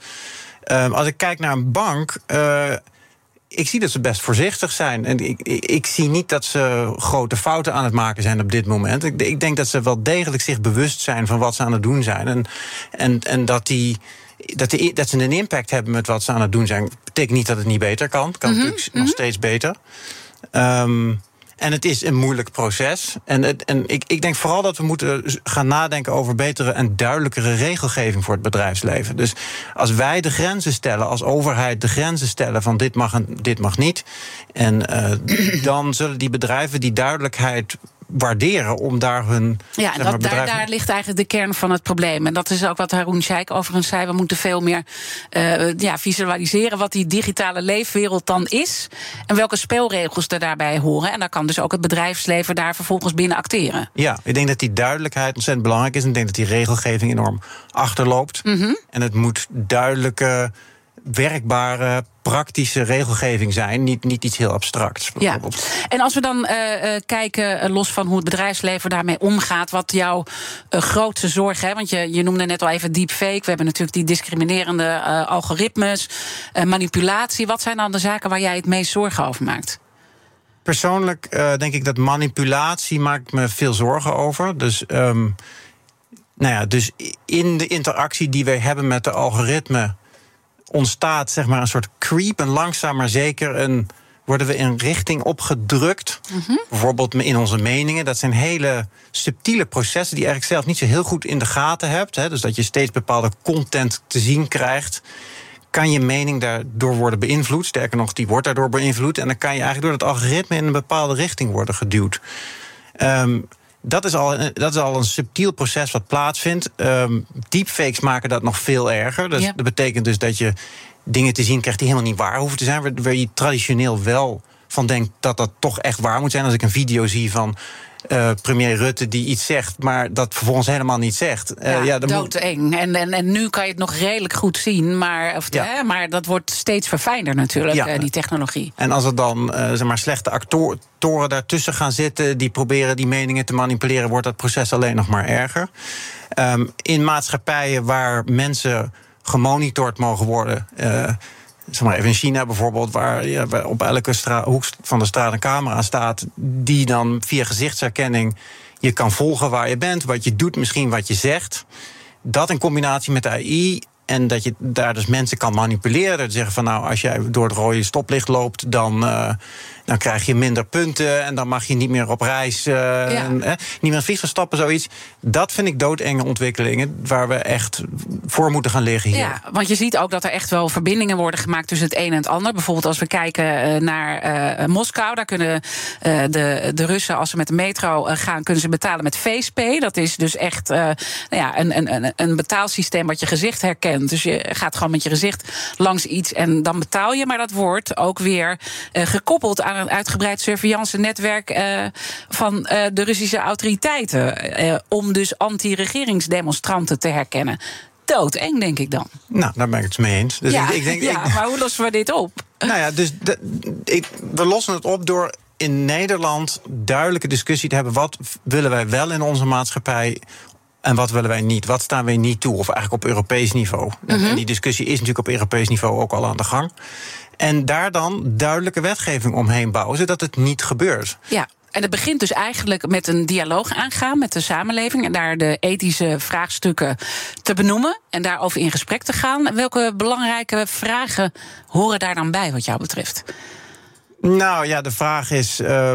Ehm, als ik kijk naar een bank. Ik zie dat ze best voorzichtig zijn. En ik, ik, ik zie niet dat ze grote fouten aan het maken zijn op dit moment. Ik, ik denk dat ze wel degelijk zich bewust zijn van wat ze aan het doen zijn. En, en, en dat, die, dat, die, dat ze een impact hebben met wat ze aan het doen zijn. Betekent niet dat het niet beter kan. Het kan natuurlijk nog steeds beter. Ehm, en het is een moeilijk proces. En, het, en ik, ik denk vooral dat we moeten gaan nadenken over betere en duidelijkere regelgeving voor het bedrijfsleven. Dus als wij de grenzen stellen, als overheid de grenzen stellen van dit mag en dit mag niet. En eh, dan zullen die bedrijven die duidelijkheid waarderen om daar hun. Ja, en dat, daar, bedrijf- daar ligt eigenlijk de kern van het probleem. En dat is ook wat Haroon Sheikh overigens zei. We moeten veel meer eh, ja, visualiseren wat die digitale leefwereld dan is. En welke speelregels er daarbij horen. En daar kan dus ook het bedrijfsleven daar vervolgens binnen acteren. Ja, ik denk dat die duidelijkheid ontzettend belangrijk is. En ik denk dat die regelgeving enorm achterloopt. Mhm. En het moet duidelijke, werkbare, praktische regelgeving zijn. Niet, niet iets heel abstracts. Ja, en als we dan eh, eh, kijken, eh, los van hoe het bedrijfsleven daarmee omgaat, wat jouw grootste zorg is, want je, je noemde net al even deepfake, we hebben natuurlijk die discriminerende algoritmes, manipulatie. Wat zijn dan de zaken waar jij het meest zorgen over maakt? Persoonlijk denk ik dat manipulatie maakt me veel zorgen over. Dus, ehm, nou ja, dus in de interactie die wij hebben met de algoritme ontstaat zeg maar een soort creep. En langzaam maar zeker een, worden we in richting opgedrukt. Bijvoorbeeld in onze meningen. Dat zijn hele subtiele processen die je eigenlijk zelf niet zo heel goed in de gaten hebt. Hè. Dus dat je steeds bepaalde content te zien krijgt kan je mening daardoor worden beïnvloed. Sterker nog, die wordt daardoor beïnvloed. En dan kan je eigenlijk door het algoritme in een bepaalde richting worden geduwd. Ehm, dat, is al, dat is al een subtiel proces wat plaatsvindt. Ehm, deepfakes maken dat nog veel erger. Dus Ja. Dat betekent dus dat je dingen te zien krijgt die helemaal niet waar hoeven te zijn. Waar, waar je traditioneel wel van denkt dat dat toch echt waar moet zijn. Als ik een video zie van uh, premier Rutte die iets zegt, maar dat vervolgens helemaal niet zegt. Uh, ja, ja doodeng. En, en, en nu kan je het nog redelijk goed zien, maar, of, ja. hè, maar dat wordt steeds verfijnder natuurlijk, ja. die technologie. En als er dan zeg maar, slechte actoren daartussen gaan zitten, die proberen die meningen te manipuleren, wordt dat proces alleen nog maar erger. Um, in maatschappijen waar mensen gemonitord mogen worden. Zeg maar even in China bijvoorbeeld, waar, ja, op elke hoek van de straat een camera staat, die dan via gezichtsherkenning je kan volgen waar je bent, wat je doet, misschien wat je zegt. Dat in combinatie met AI en dat je daar dus mensen kan manipuleren. Zeggen van nou, als jij door het rode stoplicht loopt, dan, uh, dan krijg je minder punten en dan mag je niet meer op reis, uh, ja. en, eh, niet meer vliegen stappen, zoiets. Dat vind ik doodenge ontwikkelingen waar we echt voor moeten gaan liggen hier. Ja, want je ziet ook dat er echt wel verbindingen worden gemaakt tussen het een en het ander. Bijvoorbeeld als we kijken naar Moskou, daar kunnen de, de Russen, als ze met de metro gaan, kunnen ze betalen met FacePay. Dat is dus echt nou ja, een, een, een betaalsysteem wat je gezicht herkent. Dus je gaat gewoon met je gezicht langs iets en dan betaal je. Maar dat wordt ook weer gekoppeld aan een uitgebreid surveillance-netwerk uh, van uh, de Russische autoriteiten. Uh, om dus anti-regeringsdemonstranten te herkennen. Doodeng, denk ik dan. Nou, daar ben ik het mee eens. Dus ja, ik, ik denk, ja ik, maar hoe lossen we dit op? Nou ja, dus de, ik, we lossen het op door in Nederland duidelijke discussie te hebben. Wat willen wij wel in onze maatschappij? En wat willen wij niet? Wat staan wij niet toe? Of eigenlijk op Europees niveau. Mm -hmm. En die discussie is natuurlijk op Europees niveau ook al aan de gang. En daar dan duidelijke wetgeving omheen bouwen, zodat het niet gebeurt. Ja. En het begint dus eigenlijk met een dialoog aangaan met de samenleving. En daar de ethische vraagstukken te benoemen. En daarover in gesprek te gaan. Welke belangrijke vragen horen daar dan bij, wat jou betreft? Nou ja, de vraag is. Uh,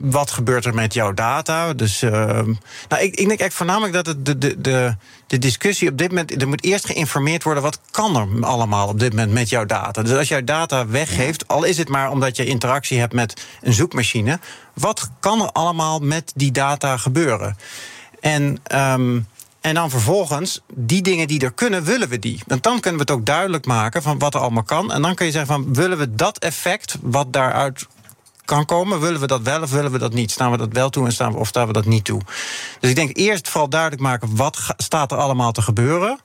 wat gebeurt er met jouw data? Dus uh, nou, ik, ik denk eigenlijk voornamelijk dat het de, de, de, de discussie op dit moment. Er moet eerst geïnformeerd worden. wat kan er allemaal op dit moment met jouw data? Dus als jouw data weggeeft, al is het maar omdat je interactie hebt met een zoekmachine. wat kan er allemaal met die data gebeuren? En. Um, en dan vervolgens, die dingen die er kunnen, willen we die. Want dan kunnen we het ook duidelijk maken van wat er allemaal kan. En dan kun je zeggen van, willen we dat effect wat daaruit kan komen. Willen we dat wel of willen we dat niet? Staan we dat wel toe en staan we, of staan we dat niet toe? Dus ik denk eerst vooral duidelijk maken wat staat er allemaal te gebeuren.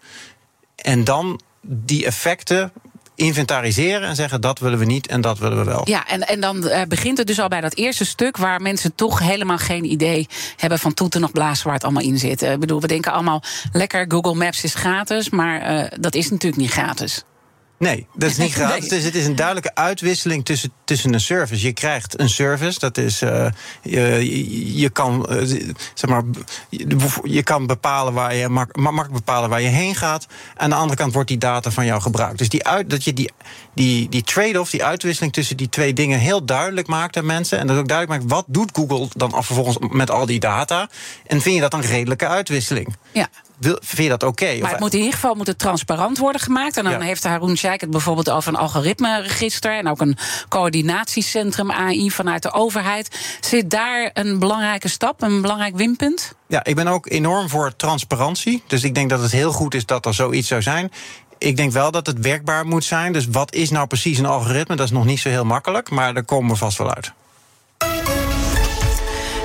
En dan die effecten inventariseren en zeggen dat willen we niet en dat willen we wel. Ja, en, en dan uh, begint het dus al bij dat eerste stuk waar mensen toch helemaal geen idee hebben van toeten nog blazen waar het allemaal in zit. Ik bedoel, we denken allemaal lekker Google Maps is gratis, maar uh, dat is natuurlijk niet gratis. Nee, dat is niet gratis. Dus het is een duidelijke uitwisseling tussen, tussen een service. Je krijgt een service, dat is. Uh, je, je, kan, uh, zeg maar, je kan bepalen waar je mak, makkelijk bepalen waar je heen gaat. Aan de andere kant wordt die data van jou gebruikt. Dus die uit, dat je die, die, die trade-off, die uitwisseling tussen die twee dingen heel duidelijk maakt aan mensen. En dat ook duidelijk maakt wat doet Google dan vervolgens met al die data. En vind je dat een redelijke uitwisseling? Ja. Wil, vind je dat oké? Maar het moet in ieder geval moet het transparant worden gemaakt. En dan heeft Haroon Sheikh het bijvoorbeeld over een algoritmeregister... en ook een coördinatiecentrum AI vanuit de overheid. Zit daar een belangrijke stap, een belangrijk winpunt? Ja, ik ben ook enorm voor transparantie. Dus ik denk dat het heel goed is dat er zoiets zou zijn ik denk wel dat het werkbaar moet zijn. Dus wat is nou precies een algoritme? Dat is nog niet zo heel makkelijk, maar daar komen we vast wel uit.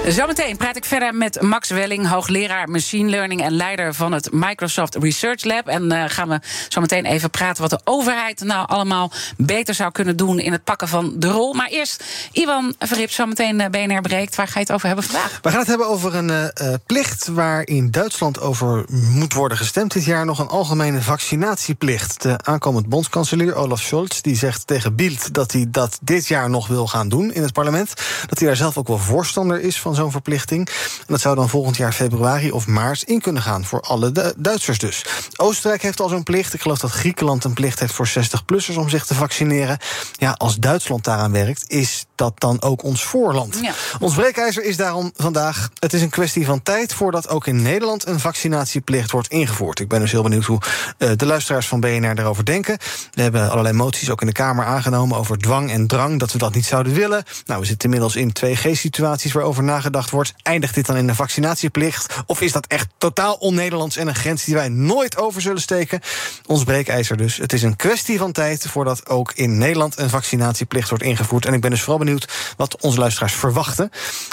Zometeen praat ik verder met Max Welling, hoogleraar machine learning en leider van het Microsoft Research Lab. En uh, gaan we zometeen even praten wat de overheid nou allemaal beter zou kunnen doen in het pakken van de rol. Maar eerst, Ivan Verrip, zometeen eh, BNR breekt. Waar ga je het over hebben vandaag? We gaan het hebben over een uh, plicht waar in Duitsland over moet worden gestemd dit jaar. Nog een algemene vaccinatieplicht. De aankomend bondskanselier Olaf Scholz die zegt tegen Bild dat hij dat dit jaar nog wil gaan doen in het parlement. Dat hij daar zelf ook wel voorstander is van zo'n verplichting. En dat zou dan volgend jaar februari of maart in kunnen gaan voor alle Duitsers dus. Oostenrijk heeft al zo'n plicht. Ik geloof dat Griekenland een plicht heeft voor 60-plussers om zich te vaccineren. Ja, als Duitsland daaraan werkt, is dat dan ook ons voorland. Ja. Ons breekijzer is daarom vandaag... het is een kwestie van tijd voordat ook in Nederland... een vaccinatieplicht wordt ingevoerd. Ik ben dus heel benieuwd hoe uh, de luisteraars van BNR daarover denken. We hebben allerlei moties ook in de Kamer aangenomen... over dwang en drang, dat we dat niet zouden willen. Nou, we zitten inmiddels in 2G-situaties waarover nagedacht wordt. Eindigt dit dan in een vaccinatieplicht? Of is dat echt totaal on-Nederlands... en een grens die wij nooit over zullen steken? Ons breekijzer dus. Het is een kwestie van tijd voordat ook in Nederland... een vaccinatieplicht wordt ingevoerd. En ik ben dus vooral benieuwd benieuwd wat onze luisteraars verwachten.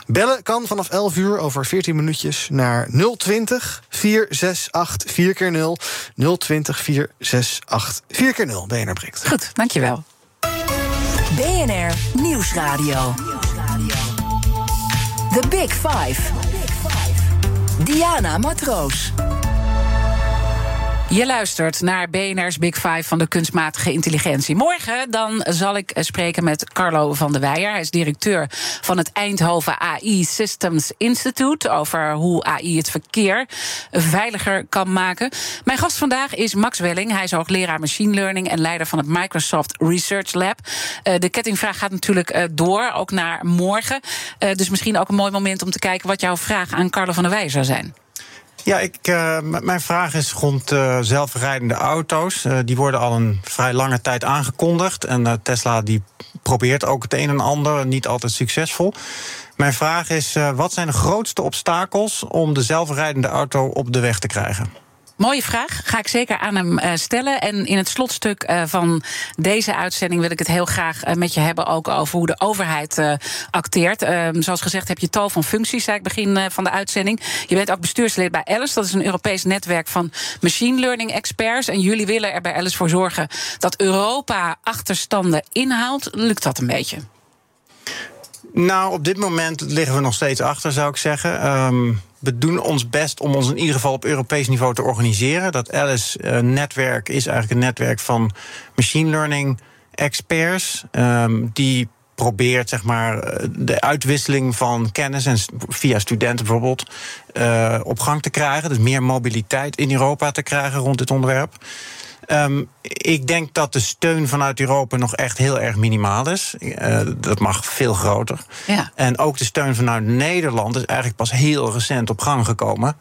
Bellen kan vanaf 11 uur over 14 minuutjes naar 020 468 4 keer 0 020 468 4 keer 0 BNR breekt. Goed, dankjewel. BNR Nieuwsradio. The Big Five. Diana Matroos. Je luistert naar BNR's Big Five van de kunstmatige intelligentie. Morgen dan zal ik spreken met Carlo van der Weijer. Hij is directeur van het Eindhoven AI Systems Institute... over hoe AI het verkeer veiliger kan maken. Mijn gast vandaag is Max Welling. Hij is hoogleraar machine learning en leider van het Microsoft Research Lab. Uh, de kettingvraag gaat natuurlijk uh, door, ook naar morgen. Dus misschien ook een mooi moment om te kijken... wat jouw vraag aan Carlo van der Weijer zou zijn. Ja, ik, uh, mijn vraag is rond uh, zelfrijdende auto's. Uh, die worden al een vrij lange tijd aangekondigd. En Tesla die probeert ook het een en ander, niet altijd succesvol. Mijn vraag is: wat zijn de grootste obstakels om de zelfrijdende auto op de weg te krijgen? Mooie vraag. Ga ik zeker aan hem uh, stellen. En in het slotstuk uh, van deze uitzending wil ik het heel graag uh, met je hebben ook over hoe de overheid acteert. Ehm, zoals gezegd heb je tal van functies, zei ik begin van de uitzending. Je bent ook bestuurslid bij Alice. Dat is een Europees netwerk van machine learning experts. En jullie willen er bij Alice voor zorgen dat Europa achterstanden inhaalt. Lukt dat een beetje? Nou, op dit moment liggen we nog steeds achter, zou ik zeggen. Um, we doen ons best om ons in ieder geval op Europees niveau te organiseren. Dat Alice-netwerk is eigenlijk een netwerk van machine learning experts. Um, die probeert zeg maar, de uitwisseling van kennis en via studenten bijvoorbeeld uh, op gang te krijgen. Dus meer mobiliteit in Europa te krijgen rond dit onderwerp. Um, ik denk dat de steun vanuit Europa nog echt heel erg minimaal is. Uh, dat mag veel groter. Ja. En ook de steun vanuit Nederland is eigenlijk pas heel recent op gang gekomen.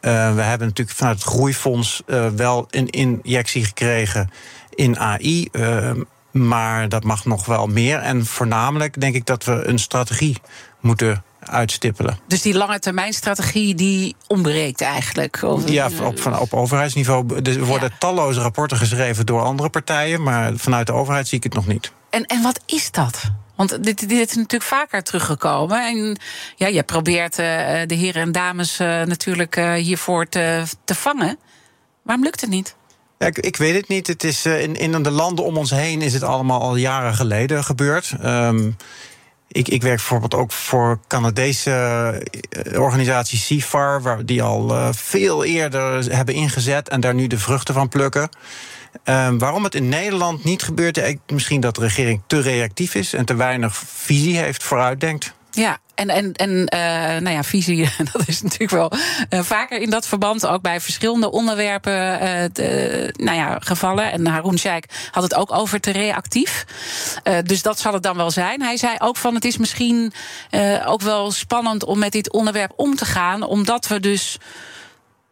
Uh, we hebben natuurlijk vanuit het Groeifonds uh, wel een injectie gekregen in AI. Ehm, maar dat mag nog wel meer. En voornamelijk denk ik dat we een strategie moeten uitstippelen. Dus die lange termijn strategie die ontbreekt eigenlijk? Of... Ja, op, van, op overheidsniveau. Er worden ja. talloze rapporten geschreven door andere partijen, maar vanuit de overheid zie ik het nog niet. En, en wat is dat? Want dit, dit is natuurlijk vaker teruggekomen. En ja, je probeert uh, de heren en dames uh, natuurlijk uh, hiervoor te, te vangen. Waarom lukt het niet? Ja, ik, ik, weet het niet. Het is, in, in de landen om ons heen is het allemaal al jaren geleden gebeurd. Um, ik, ik werk bijvoorbeeld ook voor Canadese uh, organisatie CIFAR, waar die al uh, veel eerder hebben ingezet en daar nu de vruchten van plukken. Uh, waarom het in Nederland niet gebeurt, misschien dat de regering te reactief is en te weinig visie heeft, vooruitdenkt. Ja, en, en, en uh, nou ja, visie, dat is natuurlijk wel uh, vaker in dat verband. Ook bij verschillende onderwerpen uh, de, nou ja, gevallen. En Haroun Sheikh had het ook over te reactief. dus dat zal het dan wel zijn. Hij zei ook van het is misschien ook wel spannend om met dit onderwerp om te gaan. Omdat we dus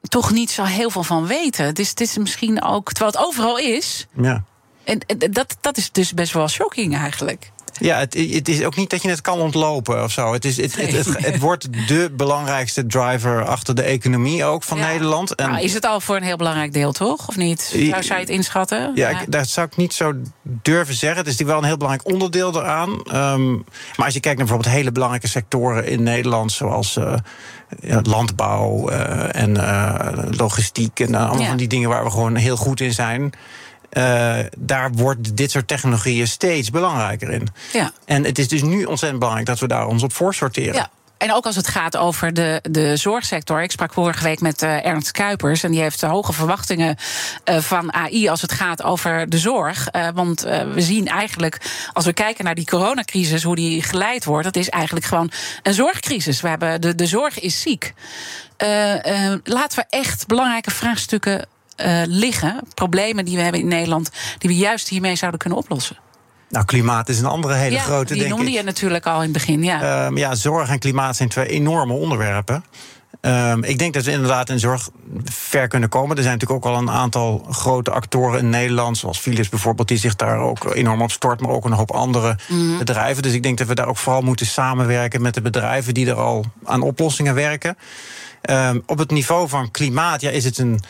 toch niet zo heel veel van weten. Dus het is misschien ook, terwijl het overal is. Ja. En dat, dat is dus best wel shocking eigenlijk. Ja, het, het, is ook niet dat je het kan ontlopen of zo. Het, is, het, het, het, wordt de belangrijkste driver achter de economie ook van ja. Nederland. En nou, is het al voor een heel belangrijk deel, toch? Of niet? Zou, zou je het inschatten? Ja, ja. Ik, dat zou ik niet zo durven zeggen. Het is natuurlijk wel een heel belangrijk onderdeel eraan. Um, maar als je kijkt naar bijvoorbeeld hele belangrijke sectoren in Nederland, zoals. Uh, ja, landbouw uh, en uh, logistiek en allemaal ja. van die dingen waar we gewoon heel goed in zijn. Uh, daar wordt dit soort technologieën steeds belangrijker in. Ja. En het is dus nu ontzettend belangrijk dat we daar ons op voorsorteren. Ja. En ook als het gaat over de, de zorgsector. Ik sprak vorige week met uh, Ernst Kuipers. En die heeft hoge verwachtingen uh, van AI als het gaat over de zorg. Uh, want we zien eigenlijk, als we kijken naar die coronacrisis, hoe die geleid wordt, dat is eigenlijk gewoon een zorgcrisis. We hebben de, de zorg is ziek. laten we echt belangrijke vraagstukken uh, liggen, problemen die we hebben in Nederland, die we juist hiermee zouden kunnen oplossen? Nou, klimaat is een andere hele ja, grote, die denk noemde ik. je natuurlijk al in het begin, ja. Um, ja, zorg en klimaat zijn twee enorme onderwerpen. Um, ik denk dat we inderdaad in zorg ver kunnen komen. Er zijn natuurlijk ook al een aantal grote actoren in Nederland, zoals Philips bijvoorbeeld, die zich daar ook enorm op stort, maar ook een hoop andere mm. bedrijven. Dus ik denk dat we daar ook vooral moeten samenwerken met de bedrijven die er al aan oplossingen werken. Um, op het niveau van klimaat ja, is het een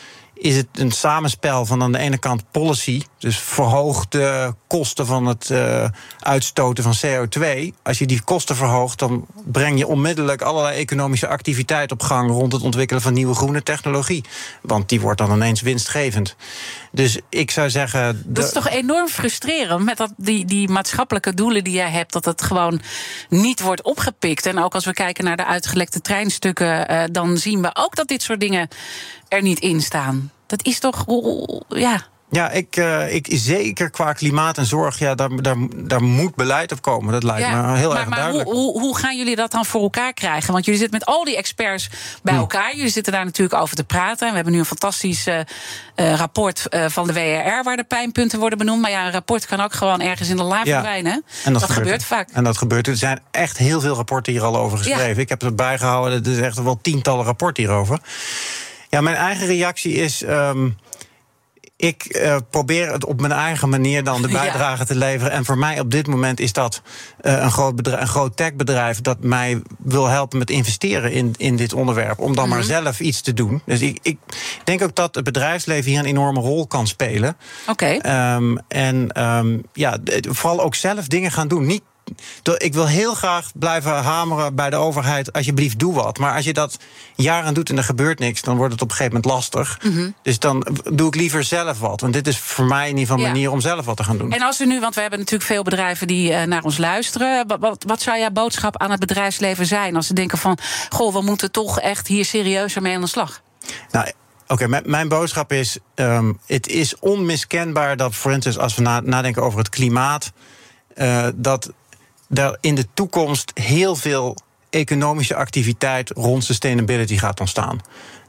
is het een samenspel van aan de ene kant policy, dus verhoog de kosten van het uh, uitstoten van CO2. Als je die kosten verhoogt, dan breng je onmiddellijk allerlei economische activiteit op gang rond het ontwikkelen van nieuwe groene technologie. Want die wordt dan ineens winstgevend. Dus ik zou zeggen. Dat is toch enorm frustrerend met dat, die, die maatschappelijke doelen die jij hebt, dat het gewoon niet wordt opgepikt. En ook als we kijken naar de uitgelekte treinstukken, uh, dan zien we ook dat dit soort dingen er niet in staan. Dat is toch. Ja. Ja, ik, uh, ik, zeker qua klimaat en zorg, ja, daar, daar, daar moet beleid op komen. Dat lijkt me heel maar, erg maar duidelijk. Hoe, hoe, hoe, gaan jullie dat dan voor elkaar krijgen? Want jullie zitten met al die experts bij hm. elkaar. Jullie zitten daar natuurlijk over te praten. We hebben nu een fantastisch uh, uh, rapport van de WRR waar de pijnpunten worden benoemd. Maar ja, een rapport kan ook gewoon ergens in de la ja. verdwijnen. En dat, gebeurt, vaak. En dat gebeurt. Er zijn echt heel veel rapporten hier al over geschreven. Ik heb het bijgehouden. Er is echt wel tientallen rapporten hierover. Ja, mijn eigen reactie is. Um, ik uh, probeer het op mijn eigen manier dan de bijdrage ja. te leveren. En voor mij op dit moment is dat uh, een, groot bedrijf, een groot techbedrijf dat mij wil helpen met investeren in, in dit onderwerp. Om dan mm -hmm. maar zelf iets te doen. Dus ik, ik denk ook dat het bedrijfsleven hier een enorme rol kan spelen. Oké. Okay. Um, en um, ja, vooral ook zelf dingen gaan doen. Niet ik wil heel graag blijven hameren bij de overheid. Alsjeblieft, doe wat. Maar als je dat jaren doet en er gebeurt niks, dan wordt het op een gegeven moment lastig. Mm -hmm. Dus dan doe ik liever zelf wat. Want dit is voor mij in ieder geval een manier om zelf wat te gaan doen. En als we nu, want we hebben natuurlijk veel bedrijven die uh, naar ons luisteren. Wat, wat, wat, zou jouw boodschap aan het bedrijfsleven zijn? Als ze denken van, goh, we moeten toch echt hier serieuzer mee aan de slag. Nou, Oké, okay, mijn boodschap is: um, het is onmiskenbaar dat, voor instance, als we na, nadenken over het klimaat, uh, dat er in de toekomst heel veel economische activiteit rond sustainability gaat ontstaan.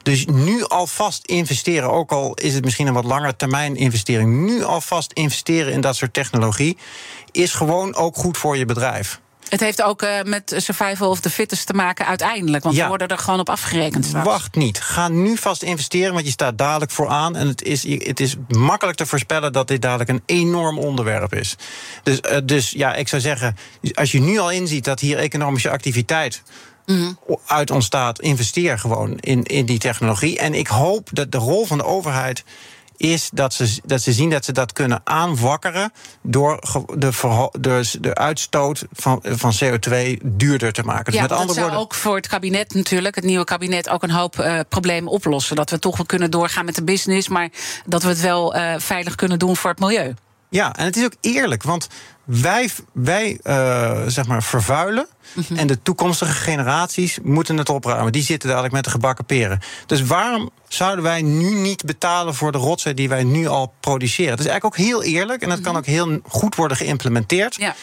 Dus nu alvast investeren, ook al is het misschien een wat langer termijn investering, nu alvast investeren in dat soort technologie, is gewoon ook goed voor je bedrijf. Het heeft ook uh, met survival of the fittest te maken uiteindelijk. Want ja. we worden er gewoon op afgerekend straks. Wacht niet. Ga nu vast investeren, want je staat dadelijk vooraan. En het is, het is makkelijk te voorspellen dat dit dadelijk een enorm onderwerp is. Dus, uh, dus ja, ik zou zeggen, als je nu al inziet dat hier economische activiteit Mm -hmm. uit ontstaat, investeer gewoon in, in die technologie. En ik hoop dat de rol van de overheid is dat ze, dat ze zien dat ze dat kunnen aanwakkeren door de, de, de uitstoot van, van CO2 duurder te maken. Dus ja, met andere dat zou woorden, ook voor het kabinet natuurlijk, het nieuwe kabinet, ook een hoop uh, problemen oplossen. Dat we toch wel kunnen doorgaan met de business, maar dat we het wel uh, veilig kunnen doen voor het milieu. Ja, en het is ook eerlijk, want wij, wij uh, zeg maar vervuilen. Mm -hmm. En de toekomstige generaties moeten het opruimen. Die zitten dadelijk met de gebakken peren. Dus waarom zouden wij nu niet betalen voor de rotzooi die wij nu al produceren? Dat is eigenlijk ook heel eerlijk en dat mm -hmm. kan ook heel goed worden geïmplementeerd. Ja.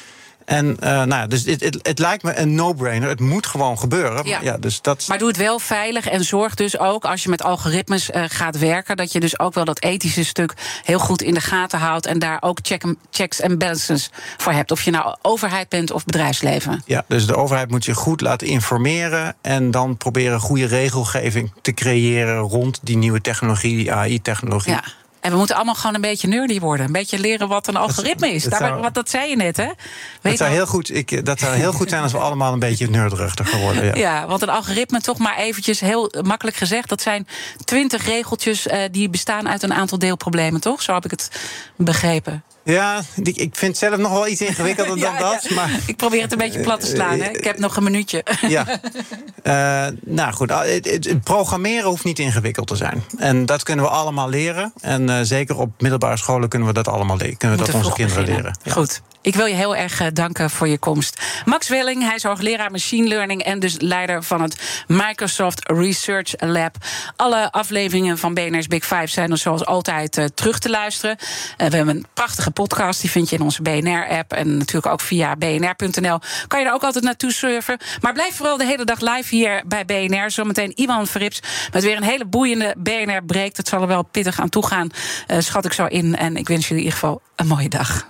En uh, nou ja, dus het, het, het, lijkt me een no-brainer. Het moet gewoon gebeuren. Ja. ja. dus dat... Maar doe het wel veilig en zorg dus ook als je met algoritmes uh, gaat werken, dat je dus ook wel dat ethische stuk heel goed in de gaten houdt en daar ook check checks en balances voor hebt. Of je nou overheid bent of bedrijfsleven. Ja, dus de overheid moet je goed laten informeren en dan proberen goede regelgeving te creëren rond die nieuwe technologie, die AI-technologie. Ja. En we moeten allemaal gewoon een beetje nerdy worden. Een beetje leren wat een algoritme is. Dat, zou, wat, dat zei je net, hè? Weet dat, zou heel goed, ik, dat zou heel goed zijn als we allemaal een beetje nerderig worden. Ja. ja, want een algoritme, toch maar eventjes heel makkelijk gezegd... dat zijn twintig regeltjes uh, die bestaan uit een aantal deelproblemen, toch? Zo heb ik het begrepen. Ja, ik vind het zelf nog wel iets ingewikkelder ja, dan dat. Ja. Maar... Ik probeer het een beetje plat te slaan. Hè? Ik heb nog een minuutje. Ja. Uh, nou goed, het, programmeren hoeft niet ingewikkeld te zijn. En dat kunnen we allemaal leren. En uh, zeker op middelbare scholen kunnen we dat allemaal leren. Kunnen we dat onze kinderen beginnen. leren. Ja. Goed. Ik wil je heel erg danken voor je komst. Max Welling, hij is hoogleraar machine learning en dus leider van het Microsoft Research Lab. Alle afleveringen van BNR's Big Five zijn er zoals altijd uh, terug te luisteren. Uh, we hebben een prachtige podcast, die vind je in onze BNR-app en natuurlijk ook via bnr.nl. Kan je er ook altijd naartoe surfen. Maar blijf vooral de hele dag live hier bij BNR. Zometeen Iwan Verrips met weer een hele boeiende BNR-break. Dat zal er wel pittig aan toe gaan, schat ik zo in. En ik wens jullie in ieder geval een mooie dag.